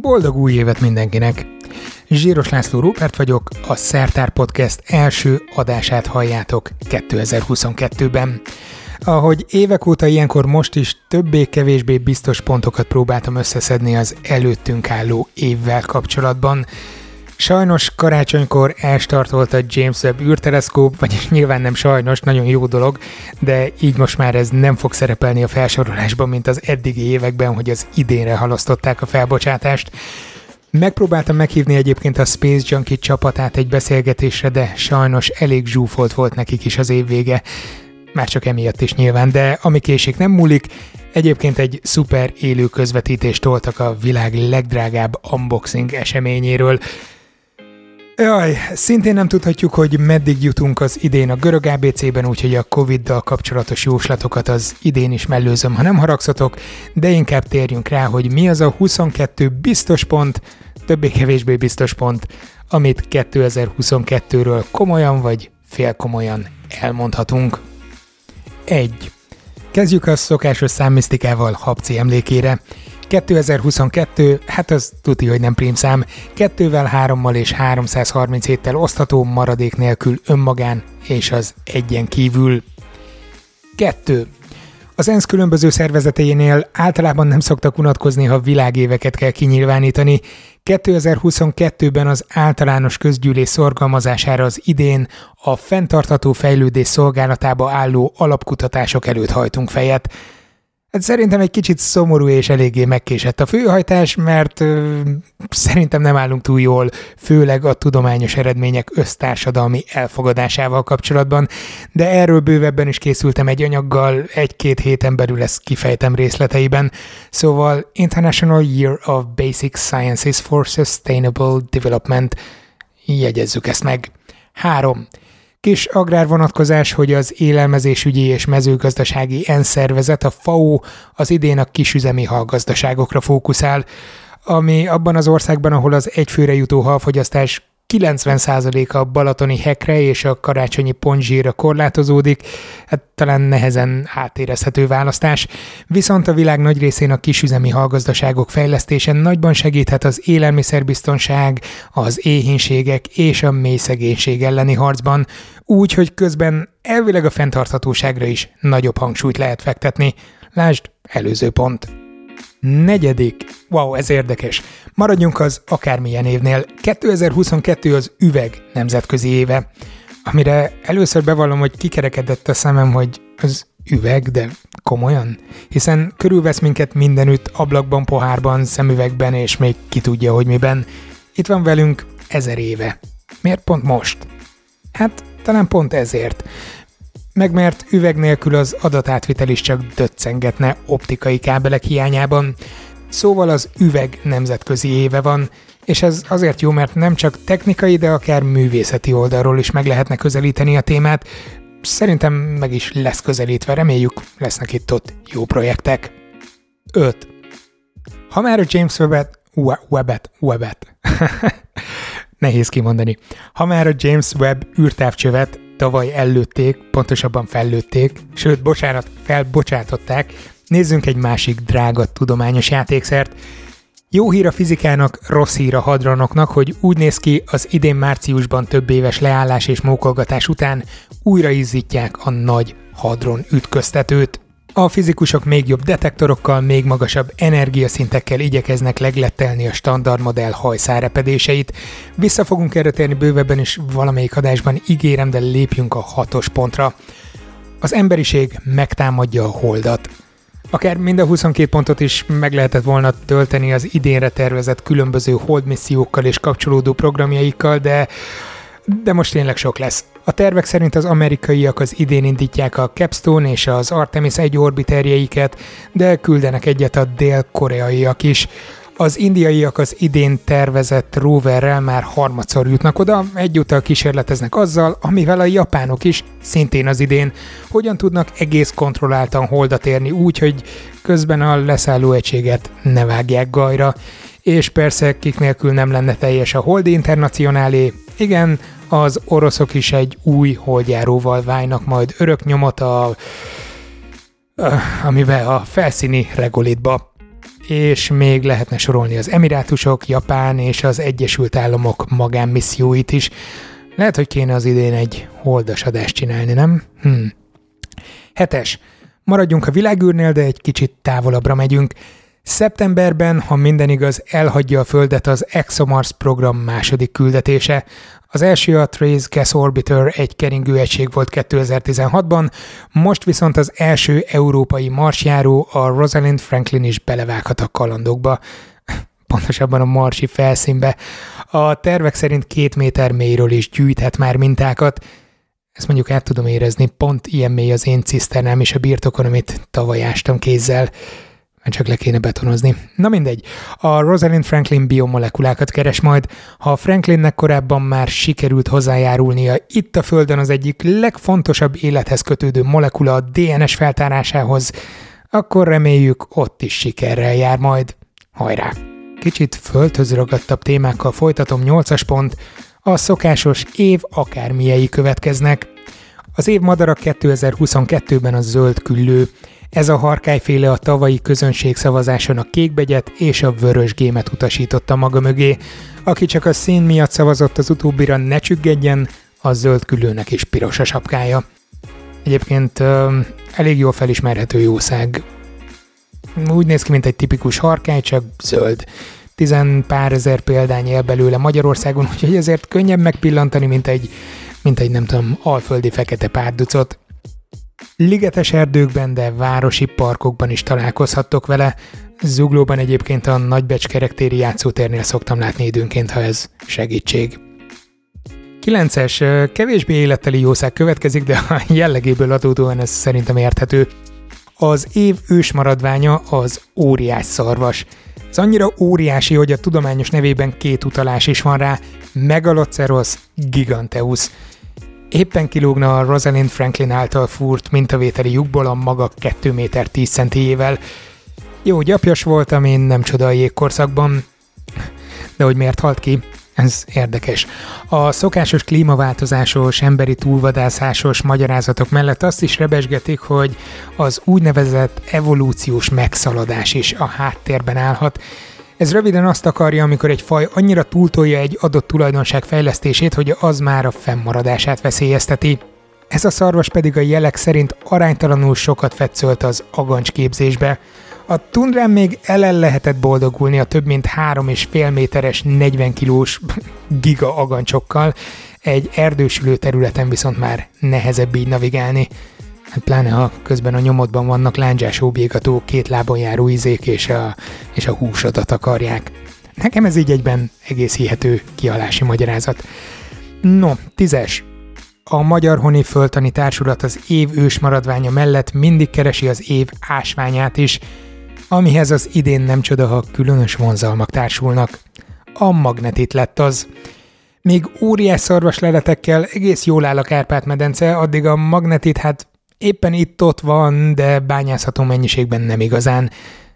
Boldog új évet mindenkinek! Zsíros László Rupert vagyok, a Szertár Podcast első adását halljátok 2022-ben. Ahogy évek óta ilyenkor most is többé-kevésbé biztos pontokat próbáltam összeszedni az előttünk álló évvel kapcsolatban, Sajnos karácsonykor elstartolt a James Webb űrteleszkóp, vagyis nyilván nem sajnos, nagyon jó dolog, de így most már ez nem fog szerepelni a felsorolásban, mint az eddigi években, hogy az idénre halasztották a felbocsátást. Megpróbáltam meghívni egyébként a Space Junkie csapatát egy beszélgetésre, de sajnos elég zsúfolt volt nekik is az év vége. Már csak emiatt is nyilván, de ami késik nem múlik, Egyébként egy szuper élő közvetítést toltak a világ legdrágább unboxing eseményéről. Jaj, szintén nem tudhatjuk, hogy meddig jutunk az idén a görög ABC-ben, úgyhogy a Covid-dal kapcsolatos jóslatokat az idén is mellőzöm, ha nem haragszatok, de inkább térjünk rá, hogy mi az a 22 biztos pont, többé-kevésbé biztos pont, amit 2022-ről komolyan vagy félkomolyan elmondhatunk. 1. Kezdjük a szokásos számmisztikával Habci emlékére. 2022, hát az tuti, hogy nem prímszám, 2-vel, 3-mal és 337-tel osztható maradék nélkül önmagán és az egyen kívül. 2. Az ENSZ különböző szervezeteinél általában nem szoktak unatkozni, ha világéveket kell kinyilvánítani. 2022-ben az általános közgyűlés szorgalmazására az idén a fenntartató fejlődés szolgálatába álló alapkutatások előtt hajtunk fejet. Hát szerintem egy kicsit szomorú és eléggé megkésett a főhajtás, mert ö, szerintem nem állunk túl jól, főleg a tudományos eredmények össztársadalmi elfogadásával kapcsolatban, de erről bővebben is készültem egy anyaggal, egy-két héten belül ezt kifejtem részleteiben. Szóval International Year of Basic Sciences for Sustainable Development, jegyezzük ezt meg. 3. Kis agrárvonatkozás, hogy az élelmezésügyi és mezőgazdasági ENSZ szervezet, a FAO az idén a kisüzemi halgazdaságokra fókuszál, ami abban az országban, ahol az egyfőre jutó halfogyasztás 90%-a a balatoni hekre és a karácsonyi ponzsíra korlátozódik, hát talán nehezen átérezhető választás, viszont a világ nagy részén a kisüzemi hallgazdaságok fejlesztése nagyban segíthet az élelmiszerbiztonság, az éhínségek és a mély elleni harcban, úgy, hogy közben elvileg a fenntarthatóságra is nagyobb hangsúlyt lehet fektetni. Lásd, előző pont. Negyedik. Wow, ez érdekes. Maradjunk az akármilyen évnél. 2022 az üveg nemzetközi éve, amire először bevallom, hogy kikerekedett a szemem, hogy az üveg, de komolyan? Hiszen körülvesz minket mindenütt, ablakban, pohárban, szemüvegben, és még ki tudja, hogy miben. Itt van velünk ezer éve. Miért pont most? Hát talán pont ezért meg mert üveg nélkül az adatátvitel is csak döccengetne optikai kábelek hiányában. Szóval az üveg nemzetközi éve van, és ez azért jó, mert nem csak technikai, de akár művészeti oldalról is meg lehetne közelíteni a témát. Szerintem meg is lesz közelítve, reméljük lesznek itt ott jó projektek. 5. Ha már a James Webb-et, Webb-et, Webb-et, nehéz kimondani. Ha már a James Webb űrtávcsövet tavaly ellőtték, pontosabban fellőtték, sőt, bocsánat, felbocsátották, nézzünk egy másik drága tudományos játékszert. Jó hír a fizikának, rossz hír a hadronoknak, hogy úgy néz ki, az idén márciusban több éves leállás és mókolgatás után újra izzítják a nagy hadron ütköztetőt. A fizikusok még jobb detektorokkal, még magasabb energiaszintekkel igyekeznek leglettelni a standard modell hajszárepedéseit. Vissza fogunk erre térni bővebben is valamelyik adásban, ígérem, de lépjünk a hatos pontra. Az emberiség megtámadja a holdat. Akár mind a 22 pontot is meg lehetett volna tölteni az idénre tervezett különböző hold missziókkal és kapcsolódó programjaikkal, de de most tényleg sok lesz. A tervek szerint az amerikaiak az idén indítják a Capstone és az Artemis 1 orbiterjeiket, de küldenek egyet a dél-koreaiak is. Az indiaiak az idén tervezett roverrel már harmadszor jutnak oda, egyúttal kísérleteznek azzal, amivel a japánok is, szintén az idén, hogyan tudnak egész kontrolláltan holdat érni úgy, hogy közben a leszálló egységet ne vágják gajra. És persze, kik nélkül nem lenne teljes a Hold Internacionálé, igen, az oroszok is egy új holdjáróval válnak majd örök nyomot a amiben a felszíni regolitba. és még lehetne sorolni az Emirátusok, Japán és az Egyesült Államok magánmisszióit is. Lehet, hogy kéne az idén egy holdas adást csinálni, nem? Hm. Hetes. Maradjunk a világűrnél, de egy kicsit távolabbra megyünk. Szeptemberben, ha minden igaz, elhagyja a Földet az ExoMars program második küldetése. Az első a Trace Gas Orbiter egy keringő egység volt 2016-ban, most viszont az első európai marsjáró, a Rosalind Franklin is belevághat a kalandokba, pontosabban a marsi felszínbe. A tervek szerint két méter mélyről is gyűjthet már mintákat, ezt mondjuk át tudom érezni, pont ilyen mély az én ciszternám és a birtokon, amit tavaly ástam kézzel mert csak le kéne betonozni. Na mindegy, a Rosalind Franklin biomolekulákat keres majd. Ha Franklinnek korábban már sikerült hozzájárulnia itt a Földön az egyik legfontosabb élethez kötődő molekula a DNS feltárásához, akkor reméljük ott is sikerrel jár majd. Hajrá! Kicsit földhöz ragadtabb témákkal folytatom 8-as pont, a szokásos év akármilyei következnek. Az év madara 2022-ben a zöld küllő, ez a harkályféle a tavalyi közönségszavazáson a kékbegyet és a vörös gémet utasította maga mögé. Aki csak a szín miatt szavazott az utóbbira ne csüggedjen, a zöld külőnek is piros a sapkája. Egyébként elég jól felismerhető jószág. Úgy néz ki, mint egy tipikus harkály, csak zöld. Tizen pár ezer példány él belőle Magyarországon, úgyhogy ezért könnyebb megpillantani, mint egy, mint egy nem tudom, alföldi fekete párducot. Ligetes erdőkben, de városi parkokban is találkozhattok vele. Zuglóban egyébként a Nagybecs kerektéri játszótérnél szoktam látni időnként, ha ez segítség. 9-es, kevésbé életteli jószág következik, de a jellegéből adódóan ez szerintem érthető. Az év ősmaradványa az óriás szarvas. Ez annyira óriási, hogy a tudományos nevében két utalás is van rá, Megaloceros giganteus. Éppen kilógna a Rosalind Franklin által fúrt mintavételi lyukból a maga 2 méter 10 centijével. Jó gyapjas voltam én, nem csoda a jégkorszakban, de hogy miért halt ki, ez érdekes. A szokásos klímaváltozásos, emberi túlvadászásos magyarázatok mellett azt is rebesgetik, hogy az úgynevezett evolúciós megszaladás is a háttérben állhat, ez röviden azt akarja, amikor egy faj annyira túltolja egy adott tulajdonság fejlesztését, hogy az már a fennmaradását veszélyezteti. Ez a szarvas pedig a jelek szerint aránytalanul sokat fetszölt az agancs-képzésbe. A tundrán még ellen lehetett boldogulni a több mint 3,5 méteres, 40 kilós giga agancsokkal, egy erdősülő területen viszont már nehezebb így navigálni. Pláne, ha közben a nyomodban vannak lándzsás óbjégató, két lábon járó izék és a, és a húsodat akarják. Nekem ez így egyben egész hihető kialási magyarázat. No, tízes. A Magyar Honi Föltani Társulat az év ősmaradványa mellett mindig keresi az év ásványát is, amihez az idén nem csoda, ha különös vonzalmak társulnak. A magnetit lett az. Még óriás szarvas leletekkel egész jól áll a Kárpát-medence, addig a magnetit hát éppen itt-ott van, de bányászható mennyiségben nem igazán.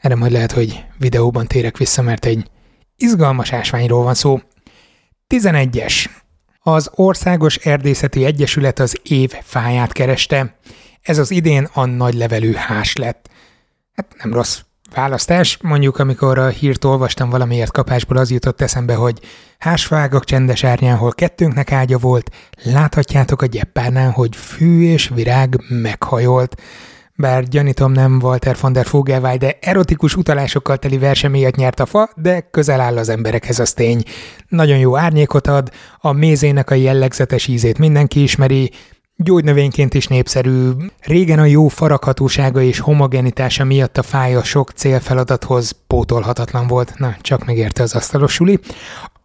Erre majd lehet, hogy videóban térek vissza, mert egy izgalmas ásványról van szó. 11-es. Az Országos Erdészeti Egyesület az év fáját kereste. Ez az idén a nagy levelű hás lett. Hát nem rossz választás, mondjuk amikor a hírt olvastam valamiért kapásból az jutott eszembe, hogy hásfágak csendes árnyáhol kettőnknek ágya volt, láthatjátok a gyeppárnál, hogy fű és virág meghajolt. Bár gyanítom nem Walter von der Vogelweil, de erotikus utalásokkal teli verse miatt nyert a fa, de közel áll az emberekhez az tény. Nagyon jó árnyékot ad, a mézének a jellegzetes ízét mindenki ismeri, Gyógynövényként is népszerű, régen a jó faraghatósága és homogenitása miatt a fája sok célfeladathoz pótolhatatlan volt, na, csak megérte az asztalos.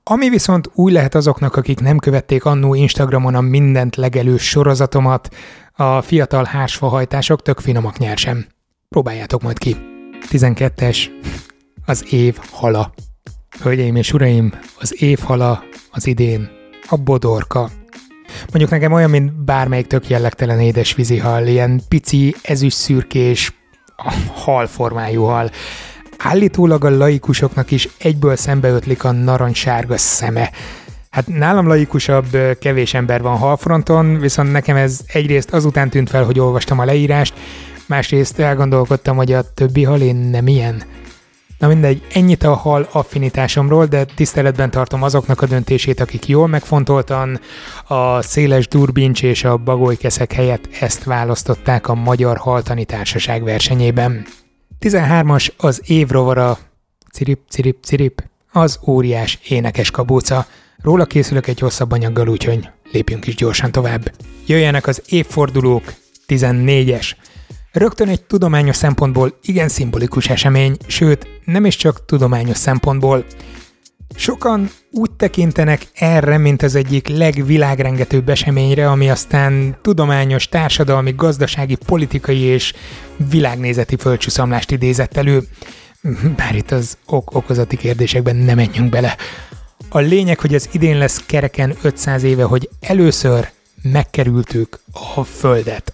Ami viszont új lehet azoknak, akik nem követték annó Instagramon a mindent legelő sorozatomat, a fiatal hásfahajtások tök finomak nyersem. Próbáljátok majd ki. 12-es, az év hala. Hölgyeim és uraim, az év hala az idén a bodorka Mondjuk nekem olyan, mint bármelyik tök jellegtelen édes vízihal, ilyen pici, ezüst szürkés, halformájú hal. Állítólag a laikusoknak is egyből szembeötlik a narancssárga szeme. Hát nálam laikusabb kevés ember van halfronton, viszont nekem ez egyrészt azután tűnt fel, hogy olvastam a leírást, másrészt elgondolkodtam, hogy a többi hal én nem ilyen. Na mindegy, ennyit a hal affinitásomról, de tiszteletben tartom azoknak a döntését, akik jól megfontoltan a széles durbincs és a bagolykeszek helyett ezt választották a Magyar Haltani Társaság versenyében. 13-as az évrovara, cirip, cirip, cirip, az óriás énekes kabóca. Róla készülök egy hosszabb anyaggal, úgyhogy lépjünk is gyorsan tovább. Jöjjenek az évfordulók, 14-es. Rögtön egy tudományos szempontból igen szimbolikus esemény, sőt, nem is csak tudományos szempontból. Sokan úgy tekintenek erre, mint az egyik legvilágrengetőbb eseményre, ami aztán tudományos, társadalmi, gazdasági, politikai és világnézeti földcsúszamlást idézett elő. Bár itt az ok- okozati kérdésekben nem menjünk bele. A lényeg, hogy az idén lesz kereken 500 éve, hogy először megkerültük a Földet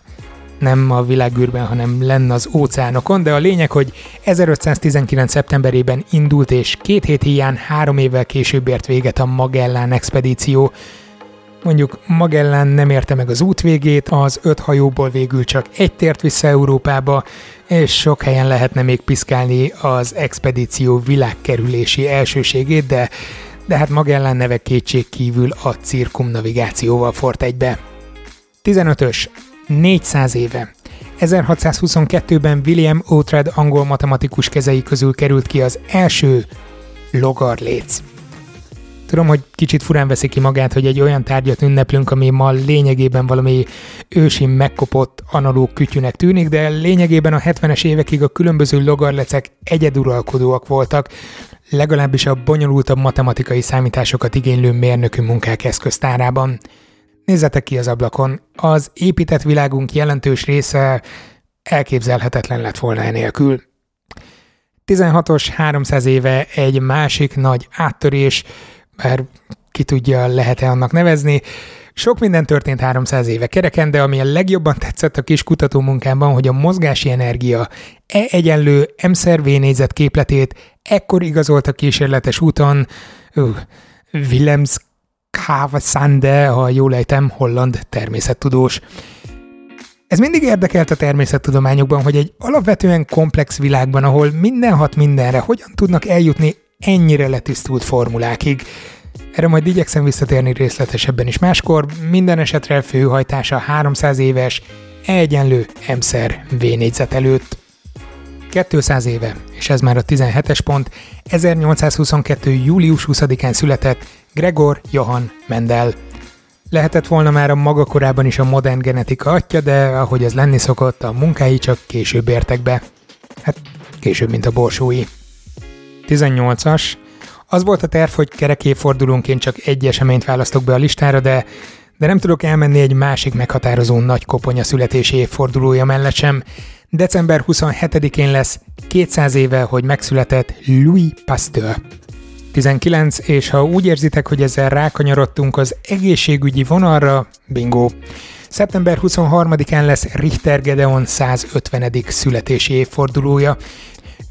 nem a világűrben, hanem lenne az óceánokon, de a lényeg, hogy 1519. szeptemberében indult, és két hét hiány három évvel később ért véget a Magellán expedíció. Mondjuk Magellán nem érte meg az út végét, az öt hajóból végül csak egy tért vissza Európába, és sok helyen lehetne még piszkálni az expedíció világkerülési elsőségét, de, de hát Magellán neve kétség kívül a cirkumnavigációval fort egybe. 15-ös 400 éve. 1622-ben William Oughtred angol matematikus kezei közül került ki az első logarléc. Tudom, hogy kicsit furán veszi ki magát, hogy egy olyan tárgyat ünneplünk, ami ma lényegében valami ősi megkopott analóg kütyűnek tűnik, de lényegében a 70-es évekig a különböző logarlecek egyeduralkodóak voltak, legalábbis a bonyolultabb matematikai számításokat igénylő mérnökű munkák eszköztárában. Nézzetek ki az ablakon, az épített világunk jelentős része elképzelhetetlen lett volna enélkül. 16-os 300 éve egy másik nagy áttörés, bár ki tudja, lehet-e annak nevezni, sok minden történt 300 éve kereken, de ami a legjobban tetszett a kis kutatómunkámban, hogy a mozgási energia E egyenlő M-szer V négyzet képletét ekkor igazolta kísérletes úton uh, Willems Káva Sande, ha jól ejtem, holland természettudós. Ez mindig érdekelt a természettudományokban, hogy egy alapvetően komplex világban, ahol minden hat mindenre, hogyan tudnak eljutni ennyire letisztult formulákig. Erre majd igyekszem visszatérni részletesebben is máskor, minden esetre főhajtása 300 éves, egyenlő M-szer V négyzet előtt. 200 éve, és ez már a 17-es pont, 1822. július 20-án született Gregor Johann Mendel. Lehetett volna már a maga korában is a modern genetika atya, de ahogy ez lenni szokott, a munkái csak később értek be. Hát később, mint a borsói. 18-as. Az volt a terv, hogy kerekéfordulónként csak egy eseményt választok be a listára, de, de nem tudok elmenni egy másik meghatározó nagy koponya születési évfordulója mellett sem. December 27-én lesz 200 éve, hogy megszületett Louis Pasteur. 19, és ha úgy érzitek, hogy ezzel rákanyarodtunk az egészségügyi vonalra, bingo! Szeptember 23-án lesz Richter Gedeon 150. születési évfordulója.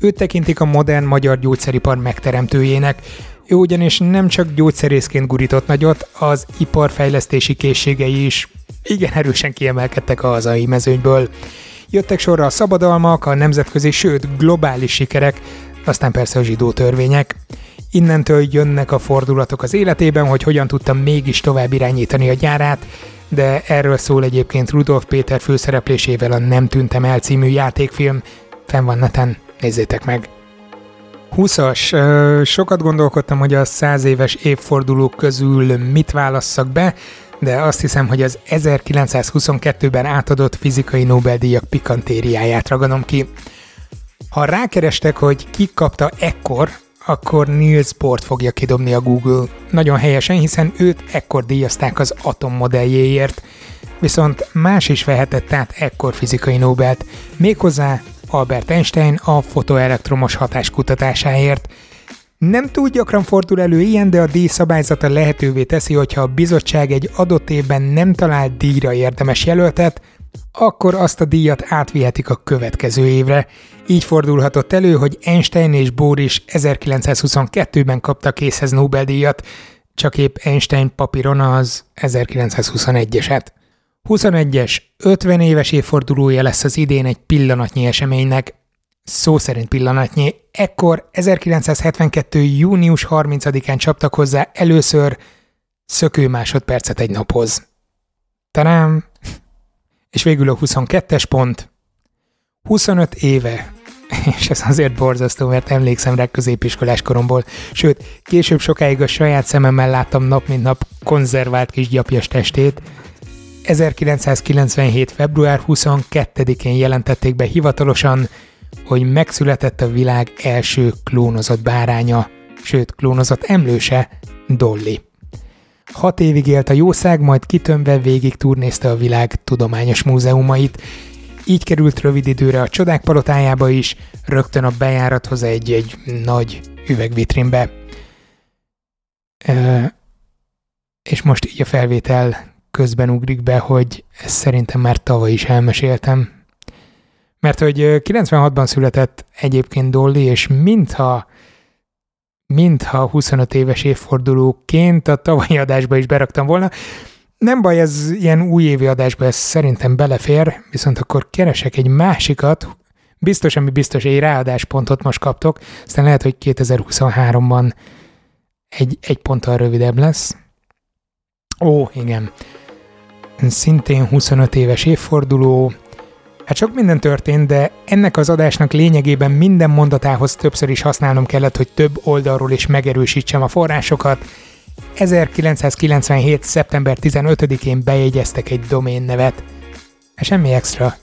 Őt tekintik a modern magyar gyógyszeripar megteremtőjének, ő ugyanis nem csak gyógyszerészként gurított nagyot, az iparfejlesztési készségei is igen erősen kiemelkedtek a hazai mezőnyből. Jöttek sorra a szabadalmak, a nemzetközi, sőt globális sikerek, aztán persze a zsidó törvények. Innentől jönnek a fordulatok az életében, hogy hogyan tudtam mégis tovább irányítani a gyárát, de erről szól egyébként Rudolf Péter főszereplésével a Nem tűntem el című játékfilm. Fenn van neten, nézzétek meg! 20-as. Sokat gondolkodtam, hogy a 100 éves évfordulók közül mit válasszak be, de azt hiszem, hogy az 1922-ben átadott fizikai Nobel-díjak pikantériáját ragadom ki. Ha rákerestek, hogy ki kapta ekkor, akkor Niels Bohr fogja kidobni a Google. Nagyon helyesen, hiszen őt ekkor díjazták az Atom modelljéért. Viszont más is vehetett át ekkor fizikai Nobelt, méghozzá Albert Einstein a fotoelektromos hatás kutatásáért. Nem túl gyakran fordul elő ilyen, de a díj szabályzata lehetővé teszi, hogyha a bizottság egy adott évben nem talál díjra érdemes jelöltet, akkor azt a díjat átvihetik a következő évre. Így fordulhatott elő, hogy Einstein és Bohr is 1922-ben kaptak készhez Nobel-díjat, csak épp Einstein papíron az 1921-eset. 21-es, 50 éves évfordulója lesz az idén egy pillanatnyi eseménynek. szó szerint pillanatnyi. Ekkor 1972. június 30-án csaptak hozzá először szökő másodpercet egy naphoz. Talán. És végül a 22-es pont. 25 éve és ez azért borzasztó, mert emlékszem rá középiskolás koromból, sőt, később sokáig a saját szememmel láttam nap mint nap konzervált kis gyapjas testét. 1997. február 22-én jelentették be hivatalosan, hogy megszületett a világ első klónozott báránya, sőt, klónozott emlőse, Dolly. Hat évig élt a jószág, majd kitömve végig turnézte a világ tudományos múzeumait, így került rövid időre a csodák palotájába is, rögtön a bejárathoz egy, egy nagy üvegvitrínbe. E, és most így a felvétel közben ugrik be, hogy ezt szerintem már tavaly is elmeséltem. Mert hogy 96-ban született egyébként Dolly, és mintha mintha 25 éves évfordulóként a tavalyi adásba is beraktam volna, nem baj, ez ilyen újévi adásba, ez szerintem belefér, viszont akkor keresek egy másikat, biztos, ami biztos, egy ráadáspontot most kaptok, aztán lehet, hogy 2023-ban egy, egy ponttal rövidebb lesz. Ó, igen. Szintén 25 éves évforduló, Hát sok minden történt, de ennek az adásnak lényegében minden mondatához többször is használnom kellett, hogy több oldalról is megerősítsem a forrásokat, 1997. szeptember 15-én bejegyeztek egy domén nevet. Semmi extra.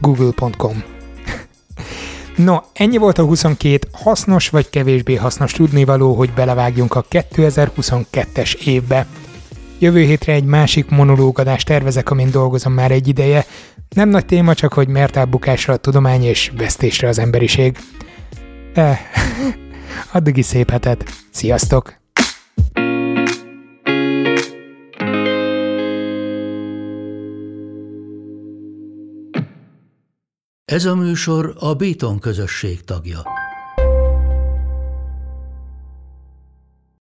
google.com No, ennyi volt a 22 hasznos vagy kevésbé hasznos tudnivaló, hogy belevágjunk a 2022-es évbe. Jövő hétre egy másik monológadást tervezek, amin dolgozom már egy ideje. Nem nagy téma, csak hogy mert áll a tudomány és vesztésre az emberiség. Eh, addigi szép hetet. Sziasztok! Ez a műsor a Béton közösség tagja.